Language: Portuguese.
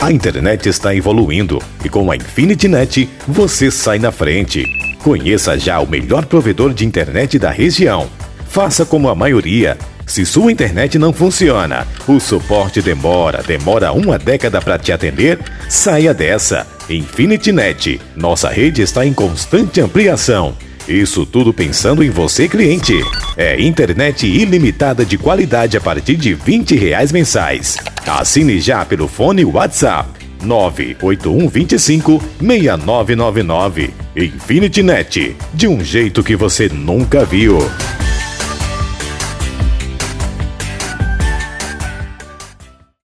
A internet está evoluindo e com a Infinity Net você sai na frente. Conheça já o melhor provedor de internet da região. Faça como a maioria. Se sua internet não funciona, o suporte demora, demora uma década para te atender, saia dessa. Infinity Net. Nossa rede está em constante ampliação. Isso tudo pensando em você, cliente. É internet ilimitada de qualidade a partir de 20 reais mensais. Assine já pelo fone WhatsApp 98125 6999. Infinity Net, de um jeito que você nunca viu.